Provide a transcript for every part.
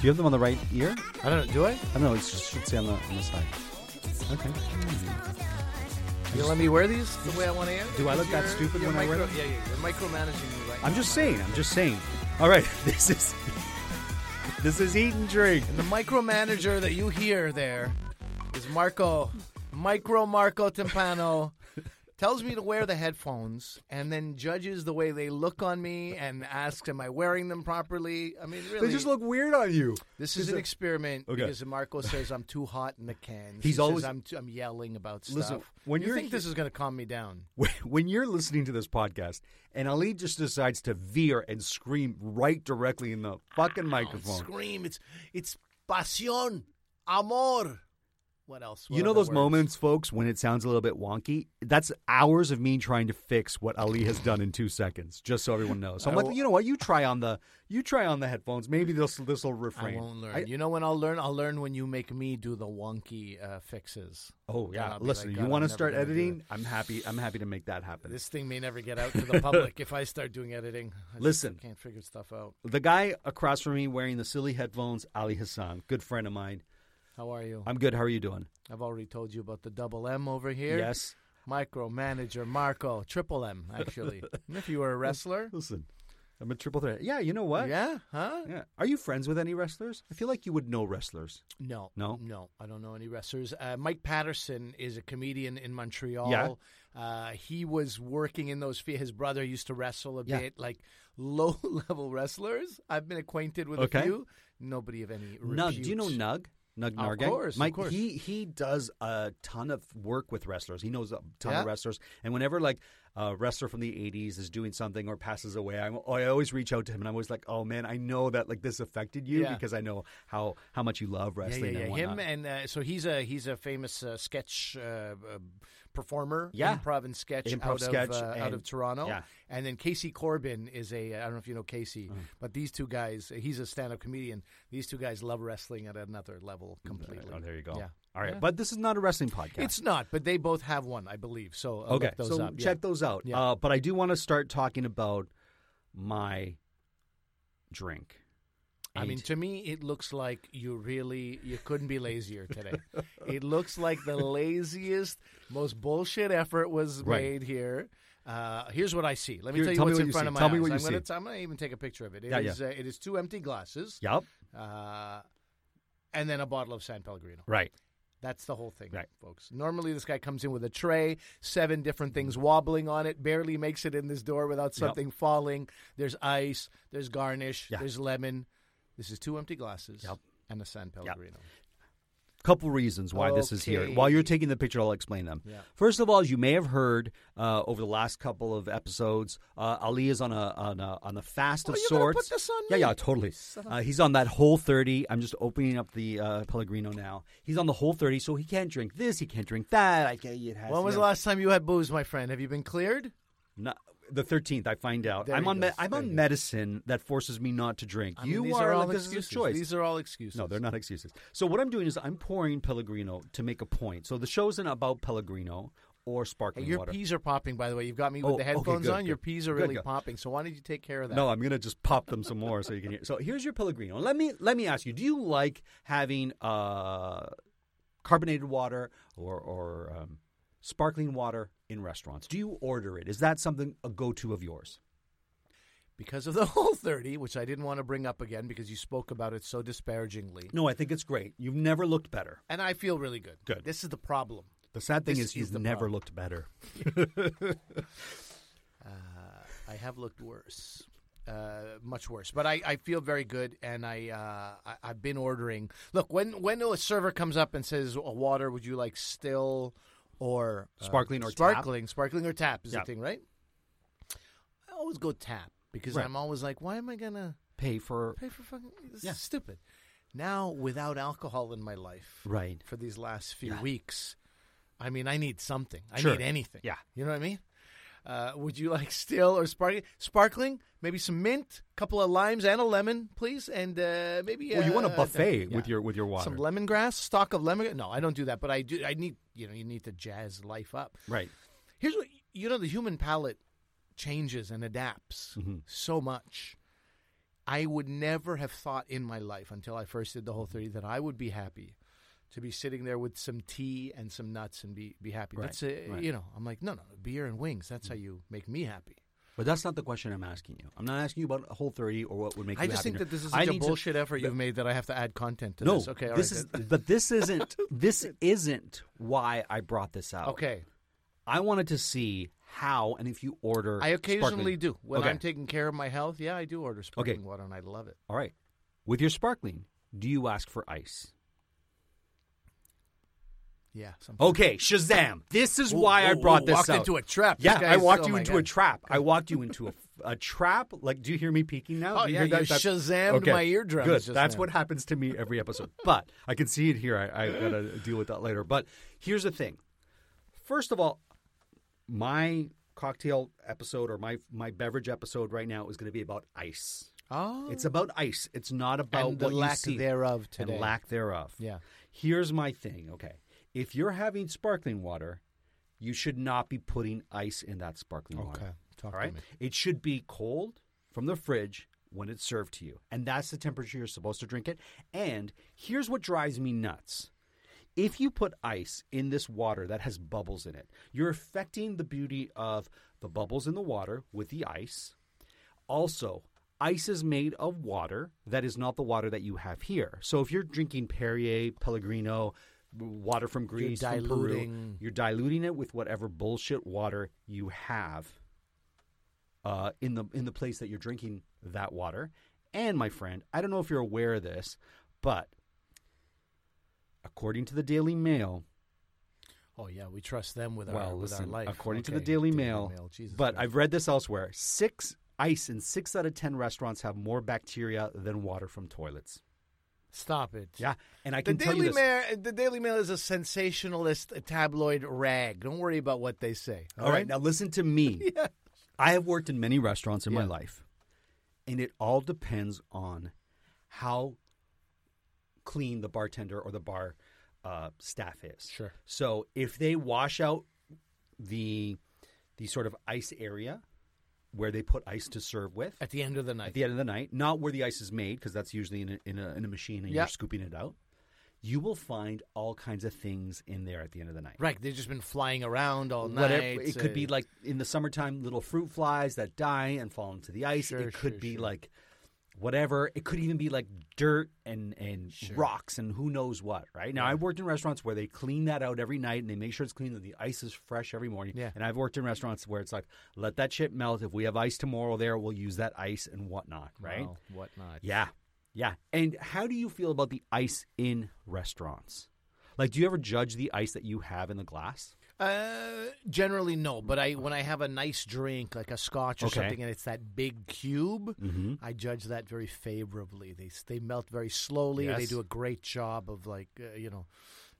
Do you have them on the right ear? I don't know. Do I? I don't know. It should say on the on the side. Okay. Hmm. You let me wear these the way I want to wear? Do I look that stupid when I wear them? Yeah, yeah. You're micromanaging me right I'm just saying. I'm just saying. All right. This is this is eat and drink. And the micromanager that you hear there is Marco, Micro Marco Timpano. Tells me to wear the headphones and then judges the way they look on me and asks, "Am I wearing them properly?" I mean, really, They just look weird on you. This is an experiment Okay. because Marco says I'm too hot in the cans. He's He always- says I'm too, I'm yelling about stuff. Listen, when you think this is going to calm me down, When- you're listening to this podcast and Ali just decides to veer and scream right directly in the fucking microphone. scream! It's it's pasión, amor. What else? What You know those words? moments, folks, when it sounds a little bit wonky? That's hours of me trying to fix what Ali has done in two seconds, just so everyone knows. So I'm I like, you know what? You try on the you try on the headphones. Maybe this this will refrain. I won't learn. I- you know when I'll learn? I'll learn when you make me do the wonky uh, fixes. oh yeah, listen. like, you want to start editing? I'm happy. I'm happy to make that happen. This thing may never get out to the public if I start doing editing. I just Listen. can't figure stuff out. the guy across from me wearing the silly headphones, Ali Hassan, good friend of mine. How are you? I'm good. How are you doing? I've already told you about the double M over here. Yes. Micromanager Marco, triple M actually. If you were a wrestler, Listen, I'm a triple threat. Yeah. You know what? yeah, huh? Yeah. Are you friends with any wrestlers? I feel like you would know wrestlers. No, No? no. I don't know any wrestlers. Uh, Mike Patterson is a comedian in Montreal. Yeah. Uh, he was working in those. His brother used to wrestle a Yeah. bit, like low level wrestlers. I've been acquainted with Okay. a few. Nobody of any. Nug. Do you know repute. Nug? Of course, of Mike, course. he he does a ton of work with wrestlers. He knows a ton Yeah? of wrestlers, and whenever like a wrestler from the '80s is doing something or passes away, I'm, I always reach out to him, and I'm always like, "Oh man, I know that like this affected you Yeah. because I know how how much you love wrestling." yeah, yeah. and Him and uh, so he's a he's a famous uh, sketch uh, uh, performer, Yeah. improv and sketch, Improv out sketch of uh, out of Toronto. yeah. And then Casey Corbin is a I don't know if you know Casey, Uh-huh. but these two guys, he's a stand-up comedian. These two guys love wrestling at another level completely. Oh, there you go. Yeah. All right, Yeah. but this is not a wrestling podcast. It's not, but they both have one, I believe. So uh, okay. so up. Yeah. check those out. Yeah. Uh, but I do want to start talking about my drink. I mean, to me, it looks like you really you couldn't be lazier today. it looks like the laziest, most bullshit effort was Right. made here. Uh, here's what I see. Let me Here, tell you tell me what's what in you front see. of my Tell eyes. me what you I'm gonna, see. I'm gonna even take a picture of it. It Yeah, is, yeah. Uh, it is two empty glasses, Yep. uh, and then a bottle of San Pellegrino. Right. That's the whole thing, Right. folks. Normally, this guy comes in with a tray, seven different things wobbling on it, barely makes it in this door without something falling. There's ice, there's garnish, Yeah. there's lemon. This is two empty glasses Yep. and a San Pellegrino. couple reasons why this is here. While you're taking the picture, I'll explain them. Yeah. First of all, as you may have heard uh, over the last couple of episodes, uh, Ali is on a on a on a fast Oh, of sorts. put this on yeah, yeah, totally. Uh, he's on that whole thirty. I'm just opening up the uh, Pellegrino now. He's on the whole thirty, so he can't drink this, he can't drink that. I can't. It has, When was the last time you had booze, my friend? Have you been cleared? no- the thirteenth, I find out. There I'm on. Me- I'm There on medicine that forces me not to drink. I mean, you these are, are all like this excuses. is choice. These are all excuses. No, they're not excuses. So what I'm doing is I'm pouring Pellegrino to make a point. So the show isn't about Pellegrino or Hey, sparkling your water. peas are popping, by the way. You've got me with Oh, the okay, headphones good, on. Your good. peas are Good, really popping. So why don't you take care of that? No, I'm gonna just pop them some more so you can hear. So here's your Pellegrino. Let me let me ask you: Do you like having uh, carbonated water or or um, sparkling water in restaurants? Do you order it? Is that something a go to of yours? because of the whole 30, which I didn't want to bring up again because you spoke about it so disparagingly. No, I think it's great. You've never looked better. And I feel really good. Good. This is the problem. The sad thing This is you've never problem. looked better. Uh, I have looked worse. Uh, much worse, but I, I feel very good, and I, uh, I I've been ordering. Look, when when a server comes up and says, "A water, would you like still or uh, Sparkling or tap? sparkling, sparkling or tap?" Is Yeah. the thing, right? I always go tap because Right. I'm always like, "Why am I gonna Pay for pay for fucking?" This Yeah. is stupid. Now, without alcohol in my life, Right. for these last few Yeah. weeks, I mean, I need something. I Sure. need anything. Yeah. You know what I mean? Uh, would you like still or sparkling? Sparkling, maybe some mint, a couple of limes and a lemon, please, and uh, maybe. Well, you want a uh, buffet yeah. with your with your water. some lemongrass, stalk of lemon. No, I don't do that, but I do. I need you know you need to jazz life up. right. Here's what you know: the human palate changes and adapts Mm-hmm. so much. I would never have thought in my life until I first did the whole thirty that I would be happy to be sitting there with some tea and some nuts and be be happy. Right, That's a, right. you know I'm like no no beer and wings. That's how you make me happy. But that's not the question I'm asking you. I'm not asking you about Whole 30 or what would make I you just think that this is I such a need to- bullshit effort you've made that I have to add content to No, this. Okay, all this right, is, good. but this isn't. This isn't why I brought this out. okay. I wanted to see how and if you order. I occasionally sparkling- do when Okay. I'm taking care of my health. Yeah, I do order sparkling okay. water, and I love it. All right, with your sparkling, do you ask for ice? Yeah. sometimes. Okay, Shazam! This is Ooh, why I brought ooh, this walked out. into a trap. Yeah, I walked you into God. a trap. I walked you into a, a trap. Like, do you hear me peeking now? Oh, you yeah, hear you that? That's- Shazammed my eardrums Good. That's now. what happens to me every episode. but I can see it here. I, I gotta deal with that later. But here's the thing. First of all, my cocktail episode or my my beverage episode right now is going to be about ice. Oh, It's about ice. It's not about and the you lack thereof today. And lack thereof. Yeah. Here's my thing. Okay, if you're having sparkling water, you should not be putting ice in that sparkling water. Okay, talk All to right. me. It should be cold from the fridge when it's served to you, and that's the temperature you're supposed to drink it. And here's what drives me nuts. If you put ice in this water that has bubbles in it, you're affecting the beauty of the bubbles in the water with the ice. Also, ice is made of water that is not the water that you have here. So if you're drinking Perrier, Pellegrino, water from Greece, from Peru, diluting- you're diluting it with whatever bullshit water you have uh, in the in the place that you're drinking that water. And my friend, I don't know if you're aware of this, but according to the Daily Mail, Oh yeah, we trust them with our well, with listen, our life. according to the Daily, Mail, Jesus but Christ. I've read this elsewhere. Six ice in six out of ten restaurants have more bacteria than water from toilets. Stop it. Yeah, and I The can tell Daily you this. Mail, the Daily Mail is a sensationalist tabloid rag. Don't worry about what they say. All right, now listen to me. I have worked in many restaurants in my life, and it all depends on how clean the bartender or the bar uh, staff is. Sure. So if they wash out the the sort of ice area where they put ice to serve with At the end of the night. at the end of the night, not where the ice is made, because that's usually in a, in a in a machine and Yeah. you're scooping it out. You will find all kinds of things in there at the end of the night. right, they've just been flying around all night. Whatever it could be like in the summertime, little fruit flies that die and fall into the ice. Sure, it could sure, be sure. like whatever. It could even be like dirt and and rocks and who knows what. Right now, I've worked in restaurants where they clean that out every night and they make sure it's clean. That the ice is fresh every morning. Yeah. And I've worked in restaurants where it's like let that shit melt. If we have ice tomorrow, there we'll use that ice and whatnot. Right. Wow, whatnot. Yeah. Yeah. And how do you feel about the ice in restaurants? Like, do you ever judge the ice that you have in the glass? Uh, generally no, but I when I have a nice drink like a scotch or Okay. something and it's that big cube, Mm-hmm. I judge that very favorably. They they melt very slowly. They do a great job of like uh, you know,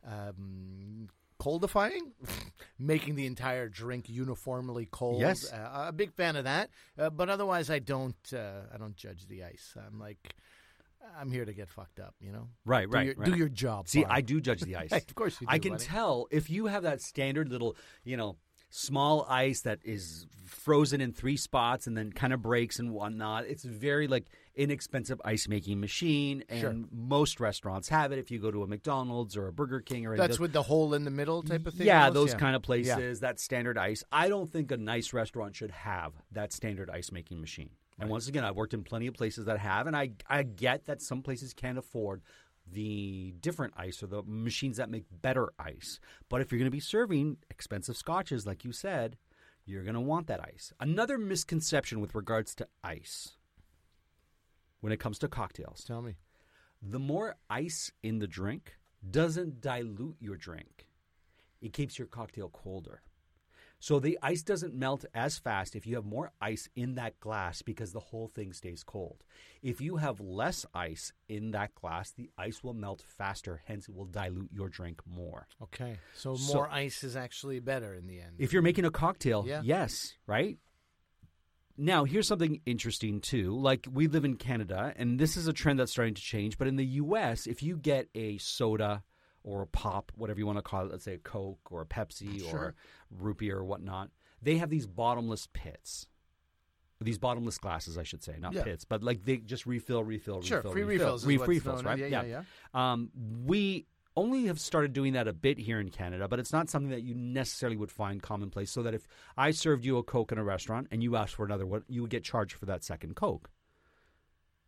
um, coldifying, making the entire drink uniformly cold. Yes. uh, a big fan of that. Uh, but otherwise, I don't uh, I don't judge the ice. I'm like. I'm here to get fucked up, you know. Right, do right, Your, right. Do your job. See. I do judge the ice. Of course you I can buddy. tell if you have that standard little, you know, small ice that is frozen in three spots and then kind of breaks and whatnot. It's very like inexpensive ice making machine, and Sure. most restaurants have it. If you go to a McDonald's or a Burger King or That's with the hole in the middle type of thing. Yeah, almost? those Yeah. kind of Yeah. places, that standard ice. I don't think a nice restaurant should have that standard ice making machine. And once again, I've worked in plenty of places that have, and I, I get that some places can't afford the different ice or the machines that make better ice. But if you're going to be serving expensive scotches, like you said, you're going to want that ice. Another misconception with regards to ice when it comes to cocktails Tell me. the more ice in the drink doesn't dilute your drink. It keeps your cocktail colder. So the ice doesn't melt as fast if you have more ice in that glass because the whole thing stays cold. If you have less ice in that glass, the ice will melt faster, hence it will dilute your drink more. Okay. So So- more ice is actually better in the end. If you're making a cocktail, Yeah. yes, right? Now, here's something interesting too. Like we live in Canada, and this is a trend that's starting to change. But in the U.S., if you get a soda or a pop, whatever you want to call it, let's say a Coke or a Pepsi or root beer or whatnot, they have these bottomless pits. These bottomless glasses, I should say, not Yeah. pits, but like they just refill, refill, Sure, refill, free refill. refills Free refills, right? yeah, yeah, Um, we only have started doing that a bit here in Canada, but it's not something that you necessarily would find commonplace. So that if I served you a Coke in a restaurant and you asked for another one, you would get charged for that second Coke.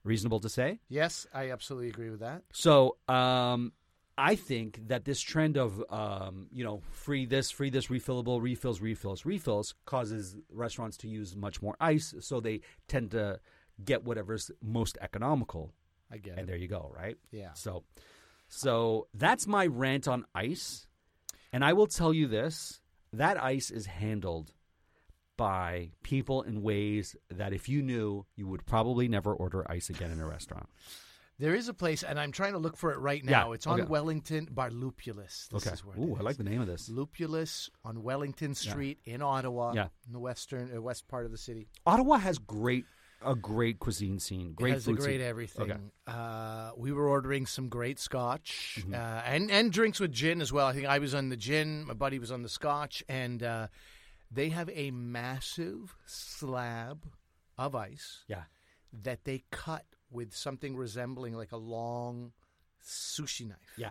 Reasonable to say? yes, I absolutely agree with that. So um, I think that this trend of um, you know free this, free this, refillable, refills, refills, refills causes restaurants to use much more ice, so they tend to get whatever's most economical. I get And it. there you go, right? Yeah. So, so that's my rant on ice, and I will tell you this: that ice is handled by people in ways that if you knew, you would probably never order ice again in a restaurant. There is a place, and I'm trying to look for it right now. Yeah. It's on okay. Wellington Bar Lupulus. This okay. is where Ooh, I is. like the name of this. Lupulus on Wellington Street in Ottawa, Yeah. in the western uh, west part of the city. Ottawa has great a great cuisine scene. Great it has a food great scene. everything. Okay. Uh, we were ordering some great scotch Mm-hmm. uh, and and drinks with gin as well. I think I was on the gin, my buddy was on the scotch, and uh, they have a massive slab of ice Yeah. that they cut with something resembling like a long sushi knife. Yeah.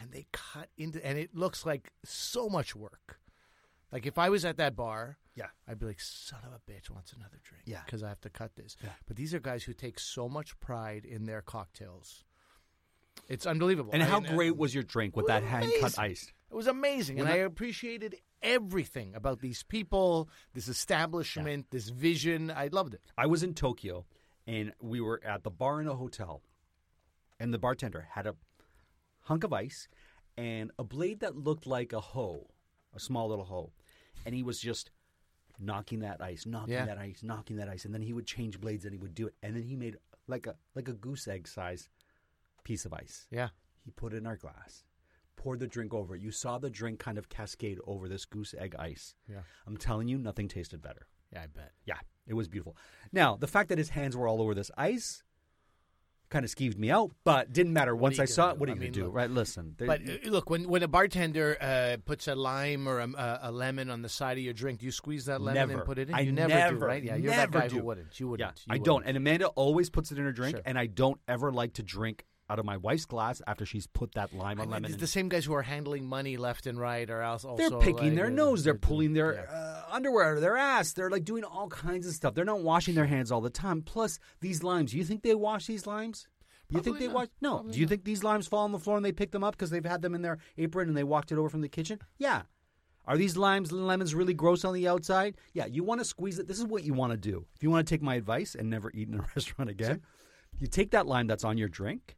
and they cut into, and it looks like so much work. Like if I was at that bar, Yeah. I'd be like, "Son of a bitch wants another drink." Yeah. because I have to cut this. Yeah. But these are guys who take so much pride in their cocktails. It's unbelievable. And I how mean, great was your drink with that hand cut ice? It was amazing, and I I- appreciated everything about these people, this establishment, this vision. I loved it. I was in Tokyo and we were at the bar in a hotel, and the bartender had a hunk of ice and a blade that looked like a hoe, a small little hoe. And he was just knocking that ice, knocking Yeah. that ice, knocking that ice, and then he would change blades and he would do it. And then he made like a like a goose egg size piece of ice. Yeah, He put it in our glass, poured the drink over it. You saw the drink kind of cascade over this goose egg ice. yeah, I'm telling you, nothing tasted better. yeah. I bet. Yeah, it was beautiful. Now, the fact that his hands were all over this ice kind of skeeved me out, but didn't matter. Once I saw gonna it, what do? are you going to do? look- right, listen. But uh, look, when when a bartender uh, puts a lime or a, a, lemon on the side of your drink, do you squeeze that lemon Never. and put it in? I you never, never, do, right? Yeah, you're never that guy do. who wouldn't. You wouldn't. You I don't. wouldn't. And Amanda always puts it in her drink, Sure. and I don't ever like to drink out of my wife's glass after she's put that lime or I mean, lemon it's the same guys who are handling money left and right, are also They're picking like, their uh, nose. They're pulling their yeah. uh, underwear out of their ass. They're like doing all kinds of stuff. They're not washing their hands all the time. Plus, these limes. You think they wash these limes? You think Probably they not. wash? No. Probably Do you not. think these limes fall on the floor and they pick them up because they've had them in their apron and they walked it over from the kitchen? Yeah. Are these limes and lemons really gross on the outside? Yeah. You want to squeeze it. This is what you want to do. If you want to take my advice and never eat in a restaurant again, you take that lime that's on your drink,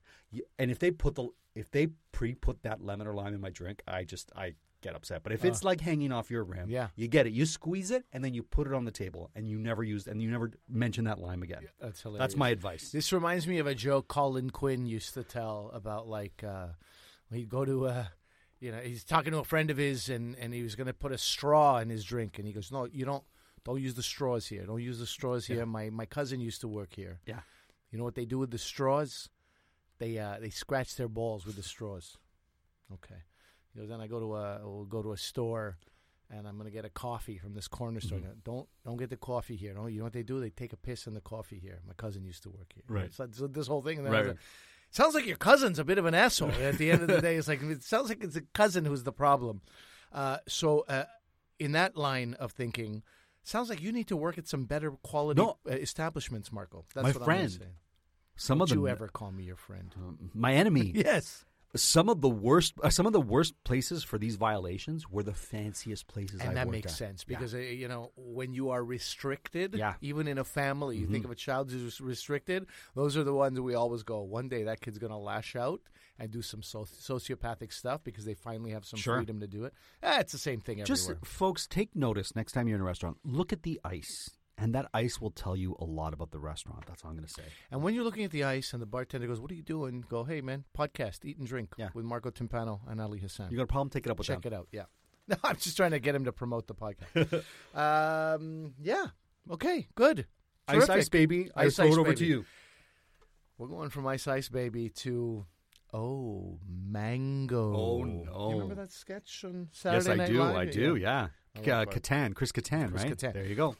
and if they put the if they pre put that lemon or lime in my drink, I just I get upset. But if it's like hanging off your rim, Uh. Yeah. you get it. You squeeze it and then you put it on the table, and you never use and you never mention that lime again. That's hilarious. That's my advice. This reminds me of a joke Colin Quinn used to tell about like uh, he'd go to a, you know, he's talking to a friend of his and, and he was going to put a straw in his drink and he goes, no, you don't, don't use the straws here. Don't use the straws here. My my cousin used to work here. Yeah. You know what they do with the straws? They uh, they scratch their balls with the straws. Okay. He goes, then I go to a we'll go to a store and I'm gonna get a coffee from this corner store. Mm-hmm. Don't don't get the coffee here. No, you know what they do? They take a piss in the coffee here. My cousin used to work here. Right. So, so this whole thing. Right, like, sounds like your cousin's a bit of an asshole. At the end of the day, it's like it sounds like it's a cousin who's the problem. Uh, so uh, in that line of thinking, sounds like you need to work at some better quality No. establishments, Marco. That's My what I'm friend. Some Don't of them, you ever call me your friend? my enemy. Yes. Some of the worst, uh, some of the worst places for these violations were the fanciest places. And that makes at. sense Yeah. because uh, you know when you are restricted, Yeah. Mm-hmm. even in a family, you think of a child who's restricted. Those are the ones we always go. One day that kid's going to lash out, and do some so- sociopathic stuff because they finally have some Sure. freedom to do it. Eh, it's the same thing Just folks, take notice next time you're in a restaurant. Look at the ice, and that ice will tell you a lot about the restaurant. That's all I'm going to say. And when you're looking at the ice and the bartender goes, "What are you doing?" Go, "Hey man, podcast, eat and drink Yeah. with Marco Timpano and Ali Hassan." You got a problem? Take it up with Check them. it out. Yeah. No, I'm just trying to get him to promote the podcast. um, yeah. Okay. Good. Ice, ice, baby. I Ice, throw ice, it over baby. to you. We're going from Ice Ice Baby to oh mango. Oh, Do you remember that sketch on Saturday yes, I Night do. Live? I do. Yeah. I Uh, love. Kattan, Chris Kattan, Chris right? Kattan. There you go.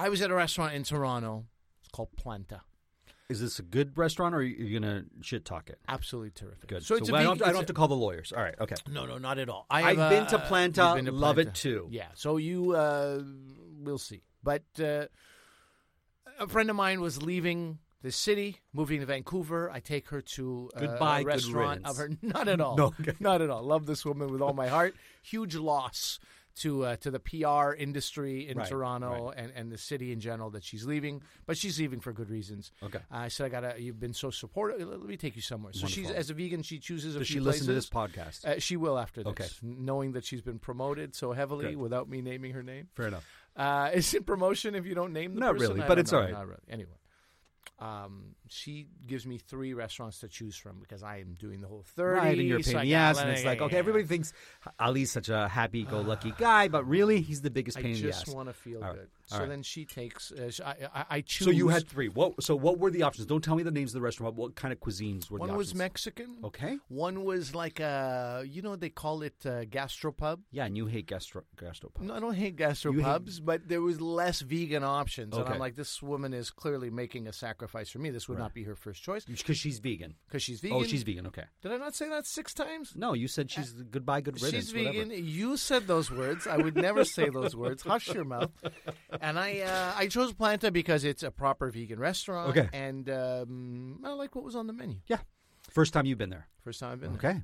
I was at a restaurant in Toronto. It's called Planta. Is this a good restaurant, or are you going to shit talk it? Absolutely terrific. Good. So, it's a I, don't, vegan- I don't a- have to call the lawyers. All right. Okay. No, no, not at all. I I've been to uh, Planta, you've been to love it too. Yeah. So you, uh, we'll see. But uh, a friend of mine was leaving the city, moving to Vancouver. I take her to uh, Goodbye, a good restaurant of her. Not at all. No, okay. not at all. Love this woman with all my heart. Huge loss to uh, to the PR industry in Right, Toronto right. and, and the city in general that she's leaving. But she's leaving for good reasons. Okay. I said, I gotta. You've been so supportive. Let me take you somewhere. So she's as a vegan, she chooses a Does she listen to this podcast? Uh, she will after this, Okay. knowing that she's been promoted so heavily Good. without me naming her name. Fair enough. Uh, is it promotion if you don't name the Not person? really, but it's know. all right. Not really. Anyway, um, she gives me three restaurants to choose from because I am doing the whole thirty. Right, and you're a so pain I in the ass, and it's like, okay, everybody thinks Ali's such a happy-go-lucky guy, but really, he's the biggest I pain in the ass. I just want to feel All right, good. all So right. then she takes. Uh, sh- I, I, I choose. So you had three. What? So what were the options? Don't tell me the names of the restaurant. What kind of cuisines were one was? Mexican. Okay. One was like a, you know, they call it uh, gastropub. Yeah, and you hate gastro gastropub. No, I don't hate You hate- gastropubs, but there was less vegan options, and Okay. I'm like, this woman is clearly making a sacrifice for me. This would Right. not be her first choice Because she's vegan. because she's vegan. Oh, she's vegan. Okay. Did I not say that six times? No, you said she's goodbye, good riddance. She's whatever. vegan. You said those words. I would never say those words. Hush your mouth. And I, uh, I chose Planta because it's a proper vegan restaurant. Okay. And um, I like what was on the menu. Yeah. First time you've been there. First time I've been there. Okay.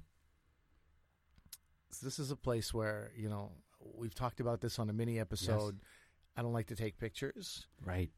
This is a place where you know we've talked about this on a mini episode. I don't like to take pictures. Right.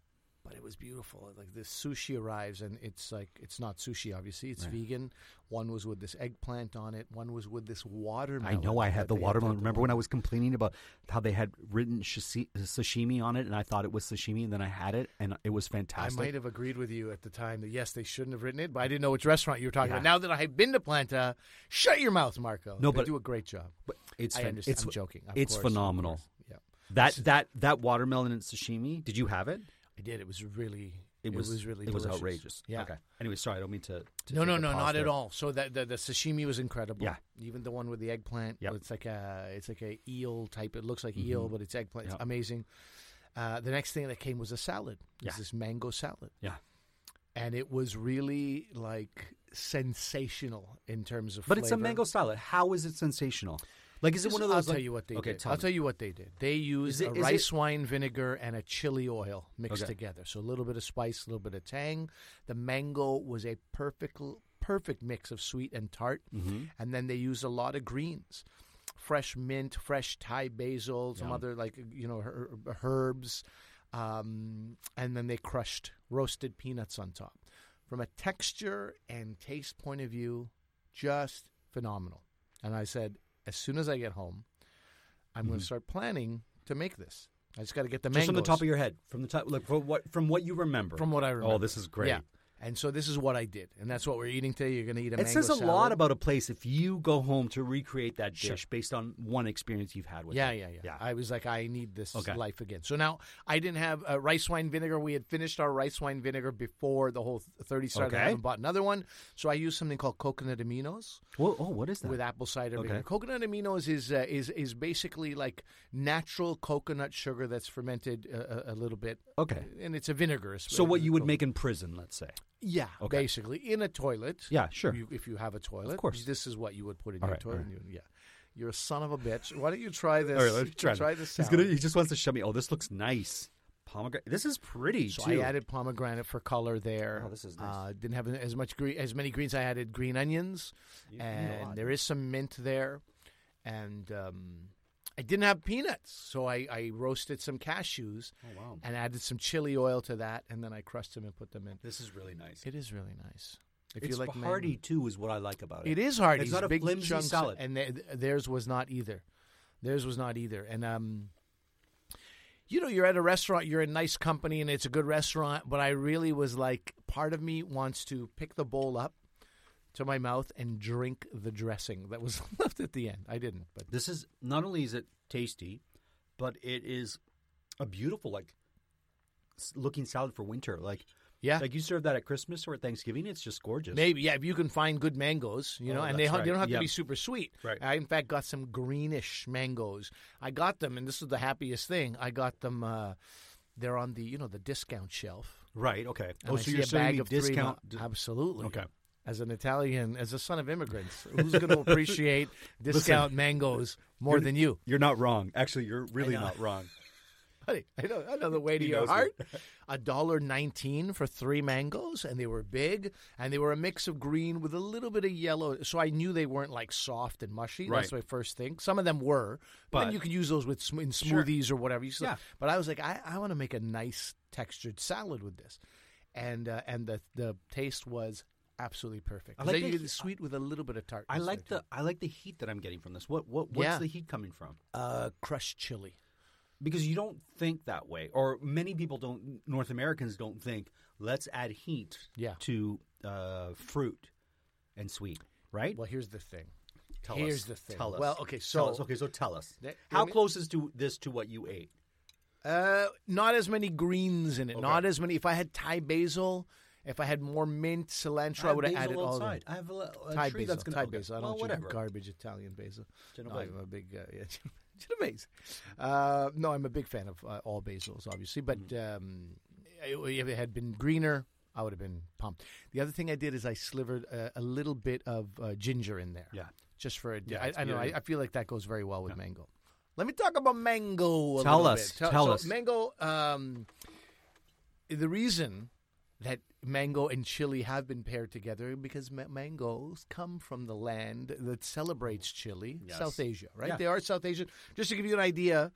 But it was beautiful. Like this sushi arrives, and it's like it's not sushi. Obviously, it's Right. vegan. One was with this eggplant on it. One was with this watermelon. I know I had the watermelon. put Remember when I was complaining about how they had written sashimi on it, and I thought it was sashimi, and then I had it, and it was fantastic. I might have agreed with you at the time that yes, they shouldn't have written it, but I didn't know which restaurant you were talking Yeah. about. Now that I have been to Planta, shut your mouth, Marco. No, they but- do a great job. But it's I understand. It's I'm joking. Of it's course, phenomenal. Yeah, That that that watermelon and sashimi. Did you have it? I did. It was really. It was really. it was outrageous. Yeah. Okay. Anyway, sorry, I don't mean to. to No, no, no, not there. at all. So that the, the sashimi was incredible. Yeah. even the one with the eggplant. Yeah. it's like a it's like a eel type. It looks like eel, but it's eggplant. It's amazing. Uh, the next thing that came was a salad. It was Yeah. this mango salad, Yeah. and it was really like sensational in terms of. But it's a mango salad. How is it sensational? Like, is it one of those? I'll tell you what they okay, did. I'll me. tell you what they did. They used it- a is it- rice wine vinegar and a chili oil mixed Okay. together. So a little bit of spice, a little bit of tang. The mango was a perfect, perfect mix of sweet and tart. Mm-hmm. And then they used a lot of greens, fresh mint, fresh Thai basil, some Yum. other like you know her- herbs, um, and then they crushed roasted peanuts on top. From a texture and taste point of view, just phenomenal. And I said, as soon as I get home, I'm going to start planning to make this. I just got to get the Mm-hmm. Just from the top of your head, from the top, like from what from what you remember. from what I remember. Oh, this is great. Yeah. And so this is what I did, and that's what we're eating today. You're going to eat a It mango says a salad. lot about a place if you go home to recreate that Sure. dish based on one experience you've had with Yeah, it. yeah, yeah, Yeah. I was like, I need this Okay. life again. So now I didn't have uh, rice wine vinegar. We had finished our rice wine vinegar before the whole 30 started. I Okay. haven't bought another one. So I used something called coconut aminos Well, oh, what is that? with apple cider vinegar. Coconut aminos is uh, is is basically like natural coconut sugar that's fermented uh, a, a little bit. Okay. And it's a vinegar. so what you would make in prison, let's say. Yeah, Okay. basically in a toilet. Yeah, sure. You, if you have a toilet, of course. This is what you would put in All your right, toilet. all and you- yeah, you're a son of a bitch. Why don't you try this? All right, let me try, try this. He's gonna. He just wants to show me. Oh, this looks nice. Pomegranate. This is pretty So too. I added pomegranate for color there. Oh, this is nice. Uh, didn't have as much green, as many greens. I added green onions, You- you know and there is some mint there, and um, I didn't have peanuts, so I, I roasted some cashews Oh wow. and added some chili oil to that, and then I crushed them and put them in. This is really nice. It is really nice. If it's you like mango. hearty too, is what I like about it. It is hearty. It's not a big flimsy chunks, salad. and th- theirs was not either. Theirs was not either. And um, you know, you're at a restaurant, you're in nice company, and it's a good restaurant. But I really was like, part of me wants to pick the bowl up to my mouth and drink the dressing that was left at the end. I didn't, but This is not only is it tasty, but it is a beautiful like looking salad for winter. Like yeah. like you serve that at Christmas or at Thanksgiving, it's just gorgeous. Maybe, yeah. If you can find good mangoes, you know, Oh, and they, ha- they don't have Yeah. to be super sweet. Right. I in fact got some greenish mangoes. I got them, and this is the happiest thing. I got them. Uh, they're on the you know the discount shelf. Right. Okay. And Oh, I so you're a bag of three discount. ma- Absolutely. Okay. As an Italian, as a son of immigrants, who's going to appreciate discount mangoes more than you? You're not wrong. Actually, you're really not wrong. Buddy, I know, I know the way to your heart. A dollar nineteen for three mangoes, and they were big, and they were a mix of green with a little bit of yellow. So I knew they weren't like soft and mushy. That's Right. my first thing. Some of them were, but, then But- you can use those with sm- in smoothies or whatever. You still- Yeah. But I was like, I, I want to make a nice textured salad with this, and uh, and the the taste was absolutely perfect. I like the you get he- the sweet with a little bit of tart. I like the I like the heat that I'm getting from this. What what what's Yeah. the heat coming from? uh, crushed chili. Because you don't think that way, or many people don't. North Americans don't think. Let's add heat Yeah. to uh, fruit and sweet. Right. Well, here's the thing. Tell here's us. the thing. Tell us. Well, okay, so okay, so tell us. Let- How me- close is to this to what you ate? Uh, not as many greens in it. Okay. Not as many. If I had Thai basil, if I had more mint, cilantro, I, would have added all of outside. it. I have a, a Thai tree basil. that's gonna, Thai okay. basil. I don't whatever. choose garbage Italian basil. No, Genovese. I'm a big uh, yeah, Genovese. Uh, no, I'm a big fan of uh, all basils, obviously. But Mm. um, if it had been greener, I would have been pumped. The other thing I did is I slivered a, a little bit of uh, ginger in there. Yeah. just for a. Yeah, I, I know. I. I feel like that goes very well with mango. Let me talk about mango. A Tell little us, bit. tell so us. Mango. Um, the reason that mango and chili have been paired together because ma- mangoes come from the land that celebrates chili, Yes. South Asia, right? Yeah. They are South Asian. Just to give you an idea,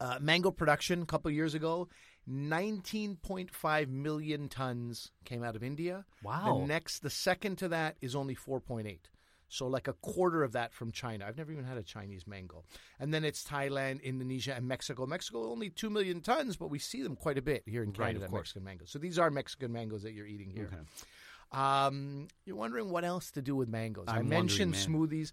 uh, mango production a couple years ago, 19.5 million tons came out of India. Wow. The next, the second to that is only 4.8. So like a quarter of that from China. I've never even had a Chinese mango. And then it's Thailand, Indonesia, and Mexico. Mexico only two million tons, but we see them quite a bit here in Right, of Canada. course. Mexican mangoes. So these are Mexican mangoes that you're eating here. Okay. Um, you're wondering what else to do with mangoes. i I'm mentioned smoothies.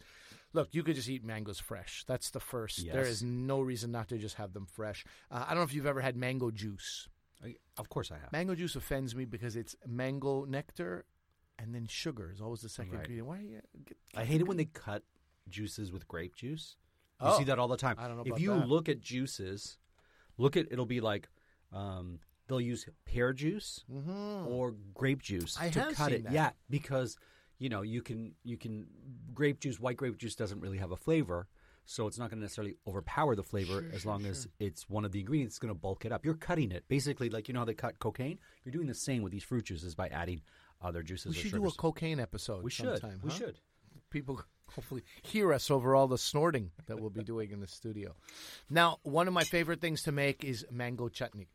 Look, you could just eat mangoes fresh. That's the first. There Yes. is no reason not to just have them fresh. Uh, I don't know if you've ever had mango juice. I- Of course I have. Mango juice offends me because it's mango nectar and then sugar is always the second Right. ingredient. Why are you? Get, I hate it when they cut juices with grape juice. You Oh. see that all the time. I don't know If about you that. look at juices, look at it'll be like um, they'll use pear juice or grape juice Mm-hmm. I to have cut seen it. that. Yeah, because you know you can you can grape juice. White grape juice doesn't really have a flavor. So it's not going to necessarily overpower the flavor as long as it's one of the ingredients that's going to bulk it up. You're cutting it basically like you know how they cut cocaine. You're doing the same with these fruit juices by adding other juices. we or should do a cocaine episode. We should. Sometime, We huh? should. People hopefully hear us over all the snorting that we'll be doing in the studio. Now, one of my favorite things to make is mango chutney.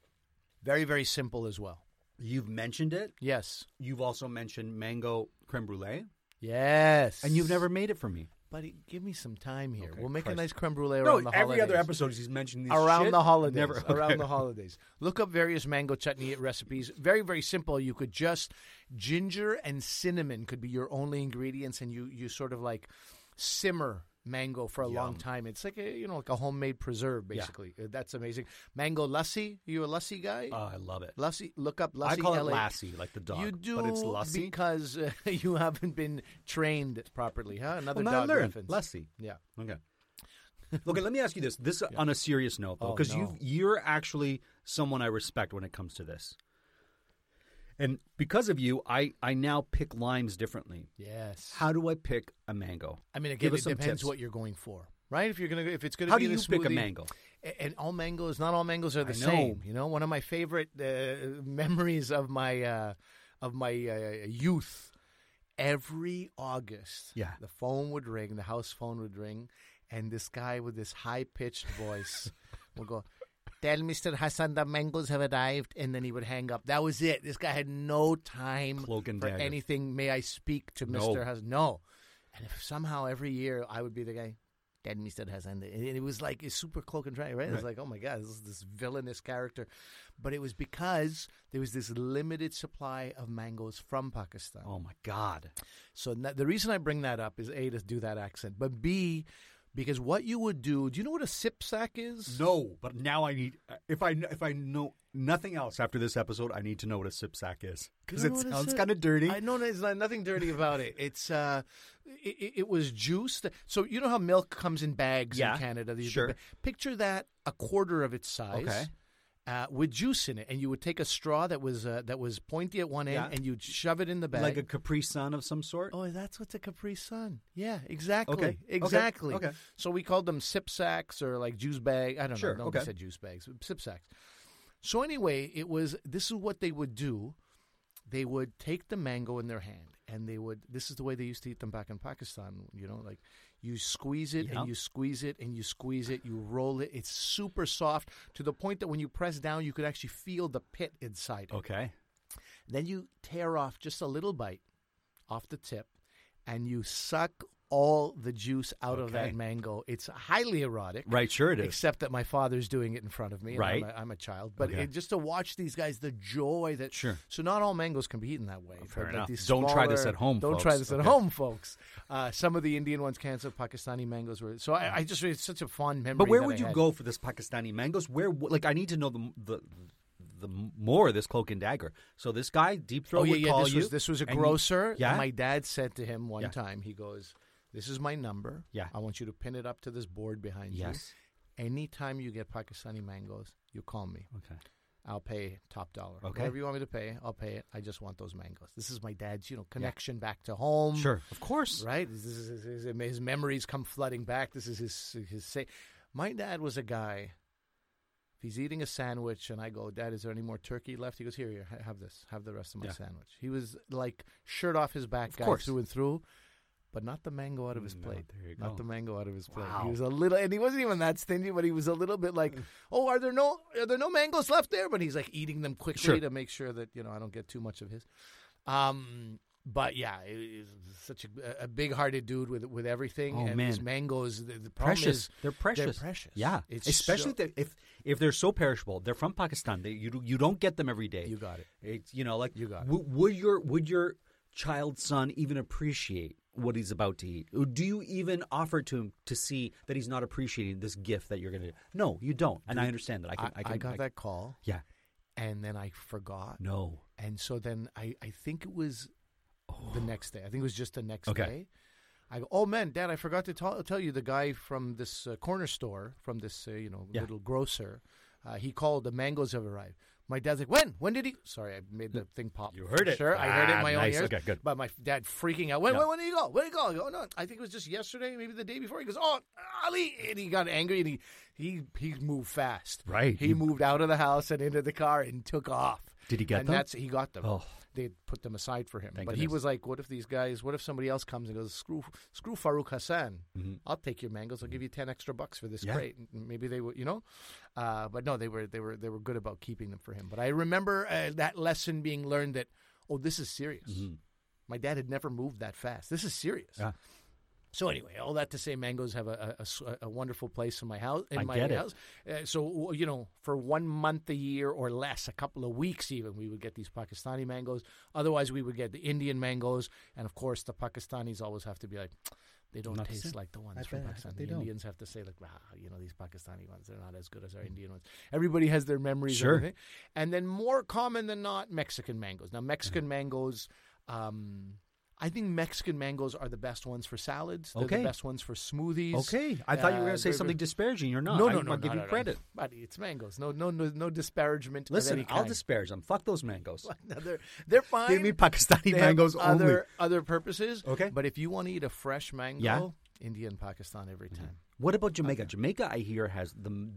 Very, very simple as well. You've mentioned it. Yes. You've also mentioned mango creme brulee, Yes. and you've never made it for me. Buddy, give me some time here. Okay, we'll make Christ. a nice creme brulee No, around the every other holidays. episode he's mentioned these around shit. the holidays. Never Around the holidays. Look up various mango chutney recipes. Very, very simple. You could just ginger and cinnamon could be your only ingredients, and you you sort of like simmer mango for a long time. It's like a you know like a homemade preserve, basically. Uh, That's amazing. Mango lassi. You a lassi guy? Oh, I love it. lassi. Look up lassi. I call it LA. Lassie, like the dog. You do but it's Lassie. because uh, you haven't been trained properly, huh? Another well, dog reference. Lassie. Yeah. Okay. okay, let me ask you this. This on a serious note, though, Oh, because no. you you're actually someone I respect when it comes to this. And because of you, I, I now pick limes differently. Yes. How do I pick a mango? I mean, Give again, us it some depends tips. what you're going for, right? If you're gonna, if it's gonna How be do in you a pick a smoothie- mango? A- And all mangoes, not all mangoes are the I know. same. You know, one of my favorite uh, memories of my uh, of my uh, youth. Every August, Yeah. the phone would ring, the house phone would ring, and this guy with this high pitched voice will go, Tell Mr. Hassan the mangoes have arrived, and then he would hang up. That was it. This guy had no time for dagger. anything. May I speak to No. Mr. Hassan? No. And if somehow every year I would be the guy, Tell Mr. Hassan, and it was like a super cloak and dagger, right? It was like, oh my god, this is this villainous character, but it was because there was this limited supply of mangoes from Pakistan. Oh my God! So the reason I bring that up is a to do that accent, but b because what you would do. Do you know what a sip sack is? No, but now I need. If I if I know nothing else after this episode, I need to know what a sip sack is because it know what a sounds kind of dirty. I know there's nothing dirty about it. It's uh, it, it- it was juice. That, so you know how milk comes in bags Yeah, in Canada. These sure. big Picture that a quarter of its size. Okay. Uh, with juice in it, and you would take a straw that was uh, that was pointy at one end, Yeah. and you'd shove it in the bag. like a Capri Sun of some sort. Oh, that's what's a Capri Sun. Yeah, exactly. Okay, okay, Exactly. okay. So we called them sip sacks or like juice bag. I don't Sure, know. Nobody okay. said juice bags. Sip sacks. So anyway, it was this is what they would do. They would take the mango in their hand and they would this is the way they used to eat them back in Pakistan, you know, like you squeeze it Yeah. and you squeeze it and you squeeze it, you roll it. It's super soft to the point that when you press down you could actually feel the pit inside. it. Okay. Then you tear off just a little bite off the tip and you suck all the juice out of that mango. It's highly erotic. Right. Sure it is. Except that my father's doing it in front of me. and Right. I'm a, I'm a child. But Okay. it, just to watch these guys, the joy that. Sure. So not all mangoes can be eaten that way. fair But, enough. these Don't try this at home, Don't try folks. this at home, folks. Uh, some of the Indian ones can't. So Pakistani mangoes were. So I, I just it's such a fond memory. But where would you go for this Pakistani mangoes? Where, like, I need to know the the the more of this cloak and dagger. So this guy, deep throat, Oh yeah, would yeah. call This you. was this was a you- grocer. yeah. my dad said to him one Yeah. time, he goes, "This is my number. Yeah. I want you to pin it up to this board behind you. Yes. Anytime you get Pakistani mangoes, you call me. Okay. I'll pay top dollar. Okay. Whatever you want me to pay, I'll pay it. I just want those mangoes. This is my dad's, you know, connection back to home. Sure. Of course. Right? This is his, his, his memories come flooding back. This is his his say. My dad was a guy. If he's eating a sandwich and I go, Dad, is there any more turkey left? He goes, Here, here, ha- have this. Have the rest of my Yeah. sandwich. He was like shirt off his back, Of guy course. through and through, but not the mango out of his No, plate. Not the mango out of his plate. Wow. He was a little, and he wasn't even that stingy, but he was a little bit like, "Oh, are there no are there no mangoes left there?" But he's like eating them quickly Sure. to make sure that you know I don't get too much of his. Um, but yeah, he- he's such a, a big-hearted dude with with everything. Oh, and man. his mangoes, the, the Precious. is they're precious. They're precious. Yeah. It's Especially so- if, if they're so perishable. They're from Pakistan. They, you you don't get them every day. You got it. It's you know like You got it. w- would your would your child son even appreciate what he's about to eat? Do you even offer to him to see that he's not appreciating this gift that you're going to? No, you don't. And I understand that. I I, can. I, got I- that call, Yeah. and then I forgot. No. And so then I, I think it was the next day. I think it was just the next Okay. day. I go, oh man, Dad, I forgot to tell tell you the guy from this uh, corner store, from this uh, you know Yeah. little grocer. Uh, he called. The mangoes have arrived. My dad's like, when? When did he? Sorry, I made the thing pop. You heard it. Sure, I heard it in Ah, my own nice. ears. Okay, good. But my dad freaking out. When, Yeah. when, when did he go? When did he go? I go, no, I think it was just yesterday, maybe the day before. He goes, oh, Ali, and he got angry and he he he moved fast. Right. He He- moved out of the house and into the car and took off. Did he get and them? That's he got them. Oh. They put them aside for him. Thank but he was like, "What if these guys? What if somebody else comes and goes, screw, screw Farouk Hassan? I'll take your mangoes. I'll give you ten extra bucks for this Mm-hmm. Yeah. crate. And Maybe they would, you know." Uh, but no, they were they were they were good about keeping them for him. But I remember uh, that lesson being learned that oh, this is serious. My dad had never moved that fast. This is serious. Mm-hmm. Yeah. So anyway, all that to say, mangoes have a a wonderful place in my house. In I my get it. uh, so you know, for one month a year or less, a couple of weeks even, we would get these Pakistani mangoes. Otherwise, we would get the Indian mangoes, and of course, the Pakistanis always have to be like, they don't Not taste like the ones I from bet- Pakistan. The. Indians have to say like, ah, you know, these Pakistani ones, they're not as good as our Indian ones. Everybody has their memories. Sure. And, and then more common than not, Mexican mangoes. Now, Mexican mangoes. Um, I think Mexican mangoes are the best ones for salads. They're Okay. the best ones for smoothies. Okay. I thought you were Uh, going to say something disparaging. You're not. No, I, no, no. I'll give no, you no, no. credit. Buddy, it's mangoes. No, no, no, no disparagement. Listen, I'll disparage them. Fuck those mangoes. No, they're they're fine. Give me Pakistani They mangoes other, only. Other purposes. Okay. But if you want to eat a fresh mango, Yeah. Mm-hmm. India and Pakistan every time. What about Jamaica? Jamaica, I hear, has the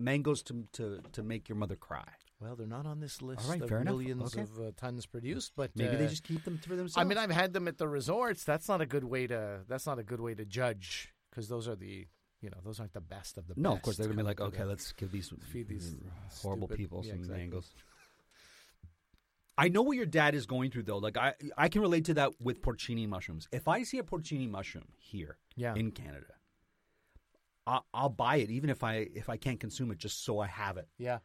mangoes to to to make your mother cry. Well, they're not on this list right, of millions Okay. of uh, tons produced, but Maybe uh, they just keep them for themselves. I mean, I've had them at the resorts. That's not a good way to. That's not a good way to judge because those are the you know, those aren't the best of the No, best. No, of course they're gonna be like, okay, let's give these feed these horrible stupid- people yeah, some exactly. mangoes. I know what your dad is going through though. Like I, I can relate to that with porcini mushrooms. If I see a porcini mushroom here Yeah. in Canada, I'll, I'll buy it even if I if I can't consume it, just so I have it. Yeah.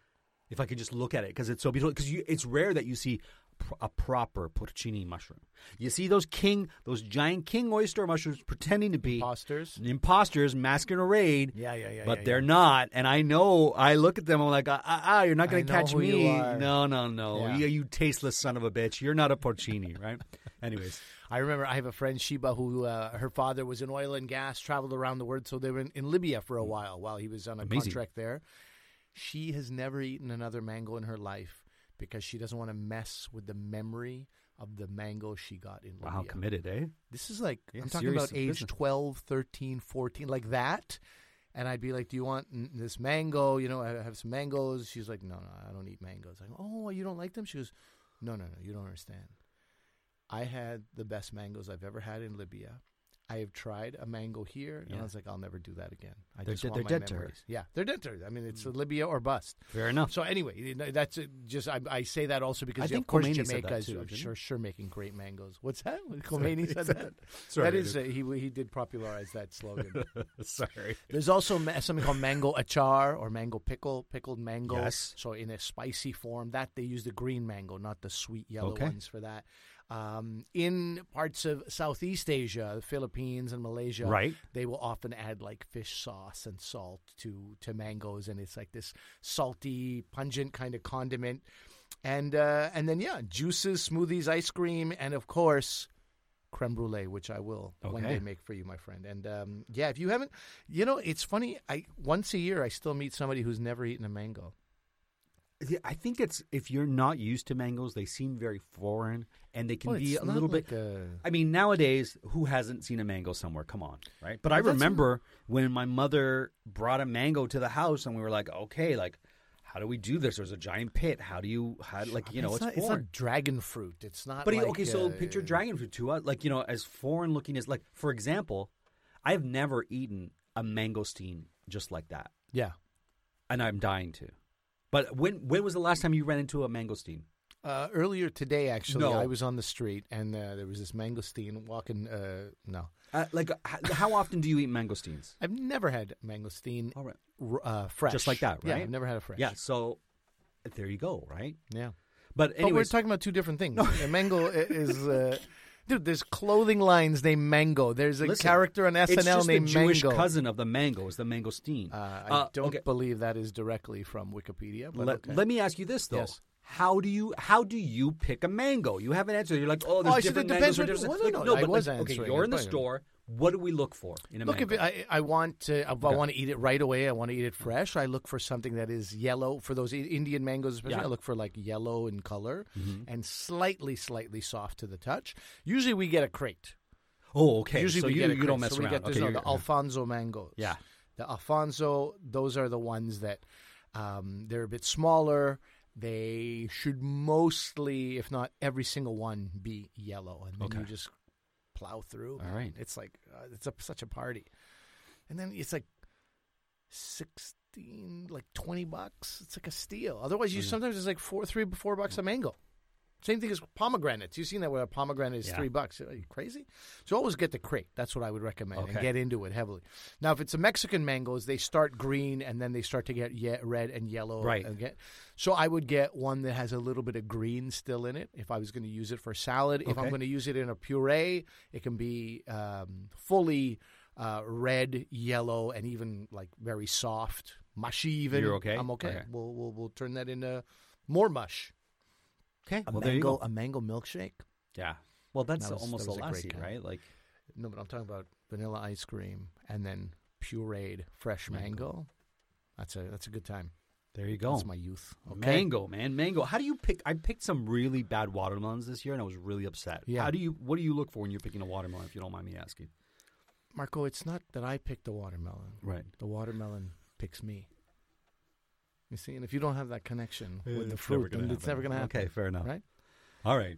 If I could just look at it because it's so beautiful. Because it's rare that you see pr- a proper porcini mushroom. You see those king, those giant king oyster mushrooms pretending to be Imposters. imposters masquerade. Yeah, yeah, yeah, But yeah, they're yeah. not, and I know. I look at them. I'm like, ah, ah, ah, you're not going to catch me. No, no, no. Yeah. You, you tasteless son of a bitch. You're not a porcini, right? Anyways, I remember I have a friend Sheba who uh, her father was in oil and gas, traveled around the world, so they were in, in Libya for a while while he was on a Amazing. contract there. She has never eaten another mango in her life because she doesn't want to mess with the memory of the mango she got in Libya. wow, committed, eh? This is like Yeah, I'm talking about age business. 12, 13, 14, like that. And I'd be like, "Do you want this mango? You know, I have some mangoes." She's like, "No, no, I don't eat mangoes." I go, "Oh, you don't like them?" She goes, "No, no, no, you don't understand. I had the best mangoes I've ever had in Libya. I have tried a mango here, and Yeah. I was like, I'll never do that again. I They're just dead- want they're my dead to her. memories. Yeah, they're dead to her. I mean, it's Libya or bust. Fair enough. So anyway, that's just I, I say that also because I think of course Khomeini said Jamaica is too, sure sure making great mangoes. What's that? Khomeini said that. Sorry, that is uh, he he did popularize that slogan. Sorry. There's also ma- something called mango achar or mango pickle, pickled mango. Yes. So in a spicy form, that they use the green mango, not the sweet yellow Okay. ones for that. Um, in parts of Southeast Asia, the Philippines and Malaysia, Right. they will often add like fish sauce and salt to to mangoes, and it's like this salty, pungent kind of condiment. And uh, and then yeah, juices, smoothies, ice cream, and of course creme brulee, which I will one day make for you, my friend. And um, yeah, if you haven't, you know, it's funny. I once a year I still meet somebody who's never eaten a mango. I think it's if you're not used to mangoes, they seem very foreign, and they can Well, be a little like bit. a- I mean, nowadays, who hasn't seen a mango somewhere? Come on, right? But I Well, that's- remember when my mother brought a mango to the house, and we were like, okay, like, how do we do this? There's a giant pit. How do you, how, like, you know, it's, not, it's not dragon fruit. It's not. But like, okay, so uh, picture dragon fruit to us, like you know, as foreign looking as like, for example, I've never eaten a mangosteen just like that, Yeah. and I'm dying to. But when when was the last time you ran into a mangosteen? Uh, earlier today, actually, No. I was on the street and uh, there was this mangosteen walking. Uh, no, Uh, like, h- how often do you eat mangosteens? I've never had mangosteen All right. r- uh, fresh, Just like that, Yeah, right? I've never had a fresh. Yeah, so there you go, right? yeah. But But we're anyways, talking about two different things. A mango i- is. Uh, Dude, there's clothing lines named Mango. There's a listen, character on SNL named the Jewish Mango. cousin of the mango is the mangosteen. Uh, I Uh, don't okay. believe that is directly from Wikipedia. But let, okay. let me ask you this though. Yes. How do you how do you pick a mango? You haven't answered. You're like, oh, there's I said it different depends mangoes. what- or well, no, no, I was okay, answering you're it, in the but- store. What do we look for in a Look, mango? if I, I want to, if I want to eat it right away, I want to eat it fresh. I look for something that is yellow. For those Indian mangoes, especially, Yeah. I look for like yellow in color Mm-hmm. and slightly, slightly soft to the touch. Usually, we get a crate. oh, okay. Usually, so we you, get a you don't mess so we around. Get, there's okay, no, the Alphonso mangoes. Yeah. the Alphonso. Those are the ones that um, they're a bit smaller. They should mostly, if not every single one, be yellow, and then Okay. you just plow through. All right. it's like uh, it's a, such a party, and then it's like sixteen, like twenty bucks. It's like a steal. Otherwise, you sometimes it's like four, three, four bucks a mango. Same thing as pomegranates. You've seen that where a pomegranate is Yeah. three bucks. Are you crazy? So always get the crate. That's what I would recommend and get into it heavily. Now, if it's a Mexican mangoes, they start green and then they start to get ye- red and yellow. Right. and get- so I would get one that has a little bit of green still in it. If I was going to use it for salad, if I'm going to use it in a puree, it can be um, fully uh, red, yellow, and even like very soft, mushy. Even You're okay? I'm okay. Okay. We'll, we'll we'll turn that into more mush. Okay. A Well, there you mango, go. a mango milkshake. Yeah. Well, that's That was- almost that was a great lassi, right? Like, No, but I'm talking about vanilla ice cream and then pureed fresh mango. That's a that's a good time. there you go. That's my youth. Okay. Mango, man, mango. How do you pick? I picked some really bad watermelons this year, and I was really upset. Yeah. How do you? What do you look for when you're picking a watermelon? If you don't mind me asking. Marco, it's not that I picked the watermelon. Right. The watermelon picks me. You see, and if you don't have that connection with the It's never fruit, then it's happen. never going to happen. Okay, fair enough. Right? All right.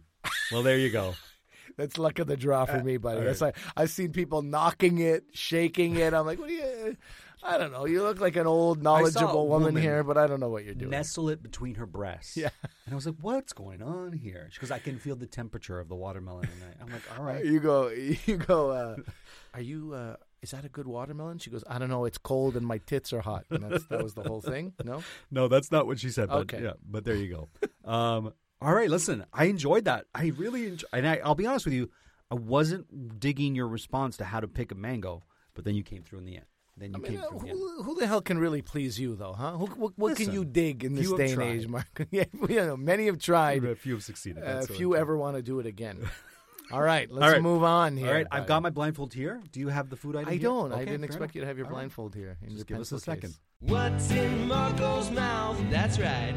Well, there you go. That's luck of the draw for me, buddy. all That's like I've seen people knocking it, shaking it. I'm like, what do you? I don't know. You look like an old, knowledgeable woman, woman here, but I don't know what you're doing. Nestle it between her breasts. Yeah. And I was like, what's going on here? She goes, I can feel the temperature of the watermelon. And I, I'm like, all right. You go. You go. Uh, are you? Uh, is that a good watermelon? She goes. I don't know. It's cold and my tits are hot. And that's, that was the whole thing. No. No, that's not what she said. But Okay. yeah, but there you go. Um, all right, listen, I enjoyed that. I really enjoyed, and I, I'll be honest with you, I wasn't digging your response to how to pick a mango, but then you came through in the end. Then you I mean, came uh, through who, who the hell can really please you, though, huh? Who, what what can you dig in this day and age, Mark? yeah, you know, many have tried. A few have succeeded. Uh, few ever want to do it again. All right, let's All right. move on here. All right, I've got my blindfold here. Do you have the food item? I here? don't. I didn't expect enough. you to have your All right. blindfold here. In Just give us a pencil second. case. What's in Marco's mouth? That's right.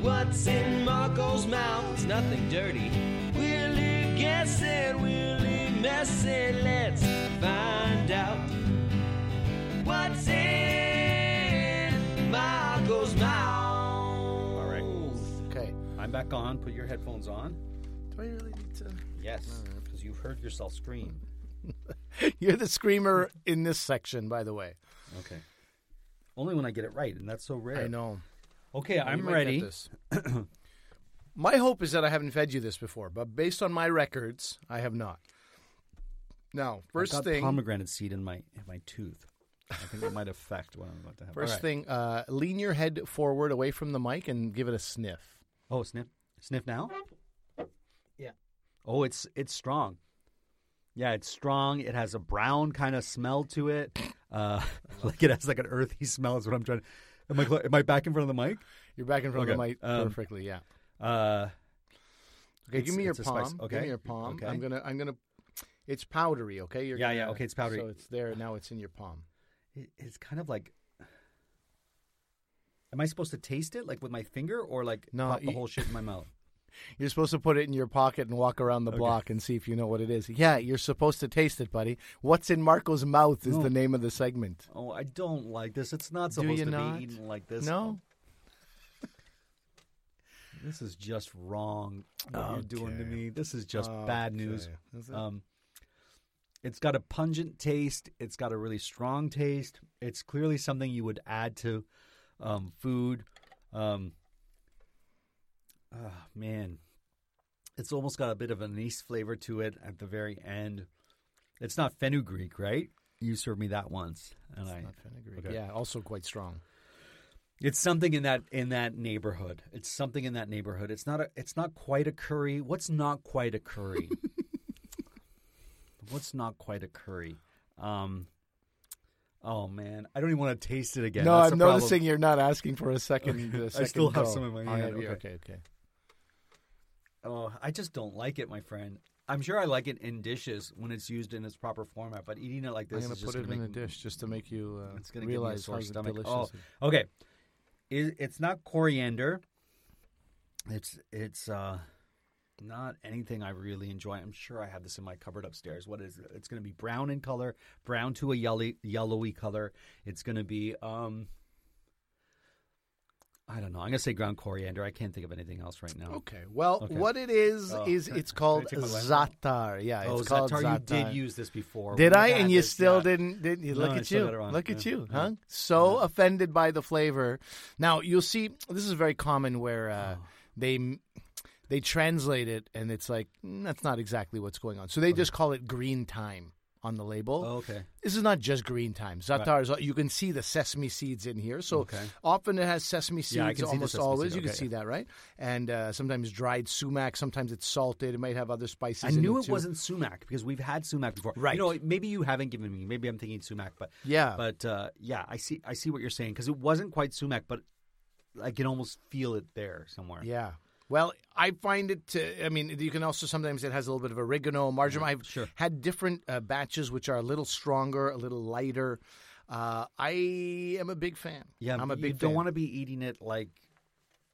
What's in Marco's mouth? It's nothing dirty. Willie guessing, Willie messing. Let's find out. What's in Marco's mouth? All right. Okay. I'm back on. Put your headphones on. Do I really need to? Yes, because you've heard yourself scream. You're the screamer in this section, by the way. Okay. Only when I get it right, and that's so rare. I know. Okay, You I'm ready. this. my hope is that I haven't fed you this before, but based on my records, I have not. Now, first I've got thing, pomegranate seed in my in my tooth. I think it might affect what I'm about to have. first right. thing, uh, lean your head forward away from the mic and give it a sniff. Oh, sniff, sniff now. Oh, it's it's strong. Yeah, it's strong. It has a brown kind of smell to it. Uh, like it has like an earthy smell. Is what I'm trying. to... Am I cl- am I back in front of the mic? You're back in front of the Okay, mic um, perfectly. Yeah. Uh, Okay, give me your it's a spice. palm. Okay. Give me your palm. Okay. I'm gonna. I'm gonna. It's powdery. Okay. You're Yeah, gonna, yeah, okay, it's powdery. So it's there now. It's in your palm. it, it's kind of like. Am I supposed to taste it like with my finger or like No, pop the you- whole shit in my mouth? You're supposed to put it in your pocket and walk around the block and see if you know what it is. Yeah, you're supposed to taste it, buddy. What's in Marco's mouth is No. the name of the segment. Oh, I don't like this. It's not supposed to not? be eaten like this. No? This is just wrong. What you're doing to me. This is just bad news. It? Um, it's got a pungent taste. It's got a really strong taste. It's clearly something you would add to um, food. Um, ah, man, it's almost got a bit of an anise flavor to it at the very end. It's not fenugreek, right? You served me that once, and I. Not fenugreek. Okay. Yeah, also quite strong. It's something in that in that neighborhood. It's something in that neighborhood. It's not a. It's not quite a curry. What's not quite a curry? What's not quite a curry? Um. Oh man, I don't even want to taste it again. no, That's I'm the problem. noticing you're not asking for a second. a I second still have go. some in my Oh, hand, okay. okay, okay. Oh, I just don't like it, my friend. I'm sure I like it in dishes when it's used in its proper format, but eating it like I'm this gonna is just put it gonna in a make dish just to make you uh, It's gonna give me a realize sore stomach. delicious. Oh, okay. It, it's not coriander. It's it's uh not anything I really enjoy. I'm sure I have this in my cupboard upstairs. What is it? It's going to be brown in color, brown to a yellowy yellowy color. It's going to be um I don't know. I'm going to say ground coriander. I can't think of anything else right now. Okay. Well, Okay. what it is Oh, is it's called can I take zatar. Yeah, Oh, it's called Zatar, zatar. you did use this before. Did I? And you still yeah. didn't? Didn't you? No, Look I at you! got it wrong. Look at Yeah, you, yeah. huh? So offended by the flavor. Now you'll see. This is very common where uh, Oh. they they translate it, and it's like mm, that's not exactly what's going on. So they just call it green thyme on the label. Oh, okay. This is not just green thyme. Zatar is. You can see the sesame seeds in here. So Okay. often it has sesame seeds. Yeah, I can see the almost sesame always, seed. you can Okay, see that, right? And uh, sometimes dried sumac. Sometimes it's salted. It might have other spices. I knew it wasn't sumac because we've had sumac before. Right. You know, maybe you haven't given me. Maybe I'm thinking sumac, but Yeah. But uh, yeah, I see. I see what you're saying because it wasn't quite sumac, but I can almost feel it there somewhere. Yeah. Well, I find it. To, I mean, you can also sometimes it has a little bit of oregano, marjoram. I've sure. had different uh, batches which are a little stronger, a little lighter. Uh, I am a big fan. Yeah, I'm a big. you don't fan. want to be eating it like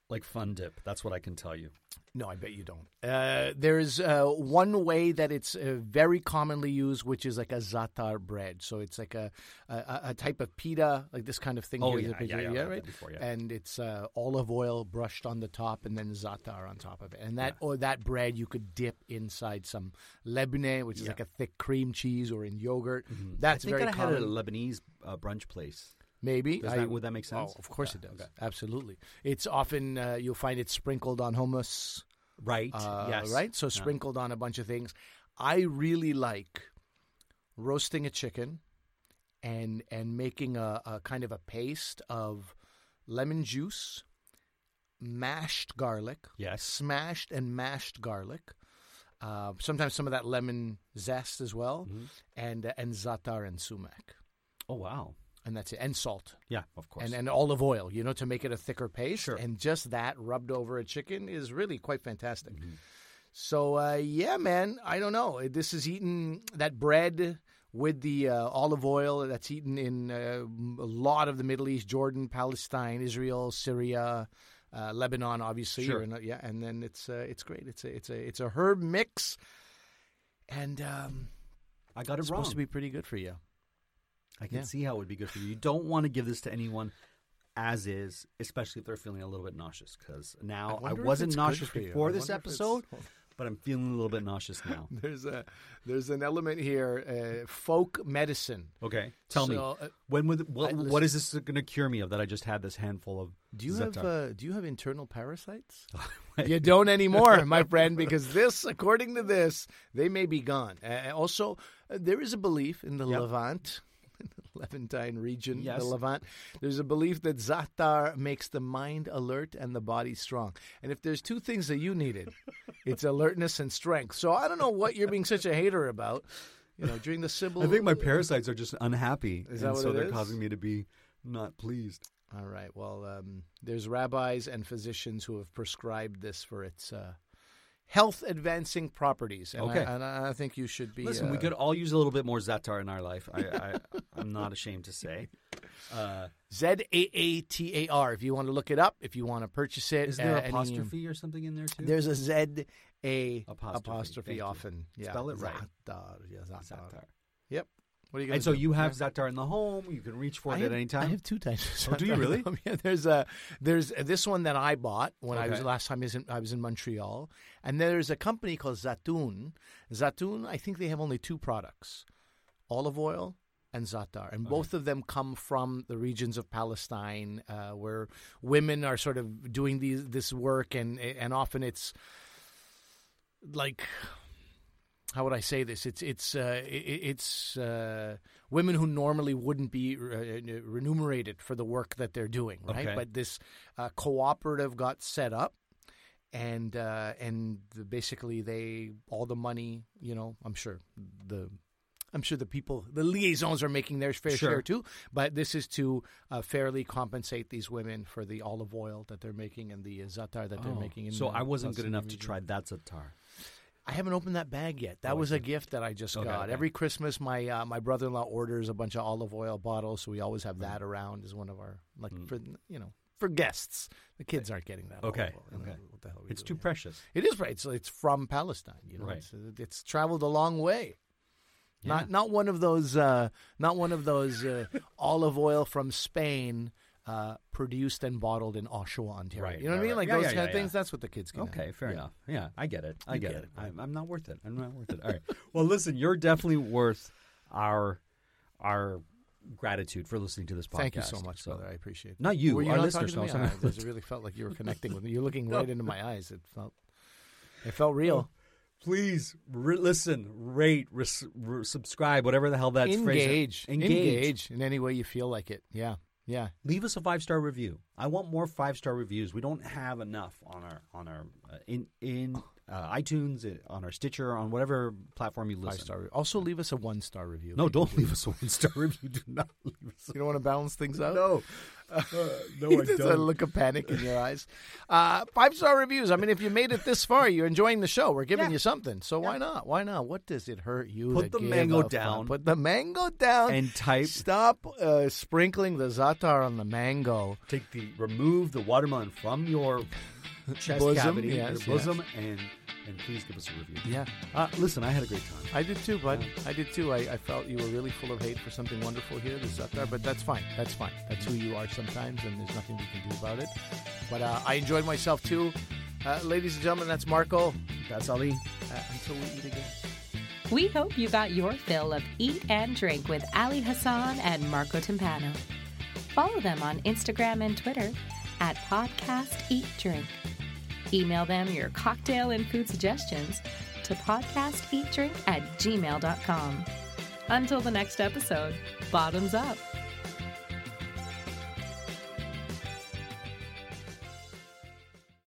like fun dip. That's what I can tell you. No, I bet you don't. Uh, there's uh, one way that it's uh, very commonly used, which is like a zatar bread. So it's like a a, a type of pita, like this kind of thing. Oh, here, the yeah, yeah, yeah, right. before, yeah. And it's uh, olive oil brushed on the top, and then zatar on top of it. And that or that bread you could dip inside some lebne, which is like a thick cream cheese, or in yogurt. That's Mm-hmm. I think very I had common. a Lebanese uh, brunch place. Maybe I- that, would that make sense? Oh, of course Yeah, it does. okay. Absolutely. It's often uh, you'll find it sprinkled on hummus. Right. Uh, yes. Right? So sprinkled on a bunch of things. I really like roasting a chicken and and making a, a kind of a paste of lemon juice, mashed garlic, Yes. smashed and mashed garlic. Uh, sometimes some of that lemon zest as well, Mm-hmm. and uh, and zatar and sumac, Oh wow. And that's it, and salt Yeah, of course. and and olive oil, you know, to make it a thicker paste. Sure. And just that rubbed over a chicken is really quite fantastic. Mm-hmm. So uh, yeah, man, I don't know. This is eaten that bread with the uh, olive oil that's eaten in uh, a lot of the Middle East, Jordan, Palestine, Israel, Syria. Uh, Lebanon, obviously, Sure. and, uh, yeah, and then it's uh, it's great. It's a it's a it's a herb mix, and um, I got it it's wrong. supposed to be pretty good for you. I can Yeah. see how it would be good for you. You don't want to give this to anyone as is, especially if they're feeling a little bit nauseous. Because now I, if wasn't nauseous before this wonder if it's- episode, but I'm feeling a little bit nauseous now. There's a there's an element here, uh, folk medicine. Okay, tell me uh, when would what, I- what is this going to cure me of that I just had this handful of? Do you have uh, do you have internal parasites? you don't anymore, my friend, because this, according to this, they may be gone. Uh, also, uh, there is a belief in the Yep. Levant, Levantine region, Yes. the Levant. There's a belief that zatar makes the mind alert and the body strong. And if there's two things that you needed, it's alertness and strength. So I don't know what you're being such a hater about. You know, during the Sybil. I think my parasites are just unhappy, Is that and what so it they're is? causing me to be not pleased. All right. Well, um, there's rabbis and physicians who have prescribed this for its uh, health advancing properties. And Okay. I, and I think you should be. Listen, we uh, could all use a little bit more Zatar in our life. I, I, I'm not ashamed to say. Uh, Z A A T A R. If you want to look it up, if you want to purchase it, is there uh, any- apostrophe or something in there too? There's a Z A Apostrophe. apostrophe, often. Yeah. Spell it right. Zatar. Yeah, zatar. Zatar. Yep. What are you going And so you have Zatar in the home. You can reach for I it have, at any time. I have two types. of Oh, do you Zatar. really? yeah, there's a there's this one that I bought when I was last time I was, in, I was in Montreal, and there's a company called Zatoun. Zatoun, I think they have only two products: olive oil and zatar, and both of them come from the regions of Palestine, uh, where women are sort of doing these this work, and and often it's like how would I say this? It's it's uh, it's uh, women who normally wouldn't be uh, remunerated for the work that they're doing, right? Okay. But this uh, cooperative got set up, and uh, and the, basically they all the money, you know, I'm sure the. I'm sure the people, the liaisons are making their fair Sure. share too, but this is to uh, fairly compensate these women for the olive oil that they're making and the uh, zatar that they're Oh, making. In so the I wasn't good enough to try that Zatar. I haven't opened that bag yet. That Oh, was a gift that I just Okay, got. okay. Every Christmas, my uh, my brother in law orders a bunch of olive oil bottles, so we always have that around as one of our like for you know for guests. The kids aren't getting that. Mm. Okay, oil. Okay. What the hell are we It's too doing? precious. It is right. It's, it's from Palestine. You know, Right. it's, it's traveled a long way. Yeah. Not not one of those uh, not one of those uh, olive oil from Spain. Uh, produced and bottled in Oshawa, Ontario. Right, you know what I mean? Like Yeah, those yeah, kind yeah, of things. That's what the kids can. Okay, have. fair enough. Yeah, I get it. I get, get it. it, I'm, I'm not worth it. I'm not worth it. All right. Well, listen, you're definitely worth our our gratitude for listening to this podcast. Thank you so much, brother. I appreciate it. Not you, Were you our not listeners. talking to no, me? I- it really felt like you were connecting with me. You're looking right into my eyes. It felt, it felt real. Please re- listen, rate, re- subscribe, whatever the hell that's engage, Engage. engage in any way you feel like it. Yeah, yeah. Leave us a five star review. I want more five star reviews. We don't have enough on our on our uh, in in uh, iTunes, uh, on our Stitcher, on whatever platform you listen. Five star. Also, leave us a one star review. No, don't leave us a one star review. Do not leave us. you don't want to balance things out. No, uh, no, I There's a don't. look of panic in your eyes. Uh, five star reviews. I mean, if you made it this far, you're enjoying the show. We're giving Yeah. you something. So why not? Why not? What does it hurt you? Put to the give mango a fuck? down. Put the mango down. And type. Stop uh, sprinkling the zatar on the mango. Take the remove the watermelon from your chest Bosom, cavity, yes, your bosom, and and please give us a review. Yeah. Uh, listen, I had a great time. I did too, bud. I did too. I, I felt you were really full of hate for something wonderful here, this up there, but that's fine. That's fine. That's who you are sometimes, and there's nothing we can do about it. But uh, I enjoyed myself too. Uh, ladies and gentlemen, that's Marco. That's Ali. Uh, until we eat again. We hope you got your fill of Eat and Drink with Ali Hassan and Marco Timpano. Follow them on Instagram and Twitter at Podcast Eat Drink. Email them your cocktail and food suggestions to podcasteatdrink at gmail.com. Until the next episode, bottoms up.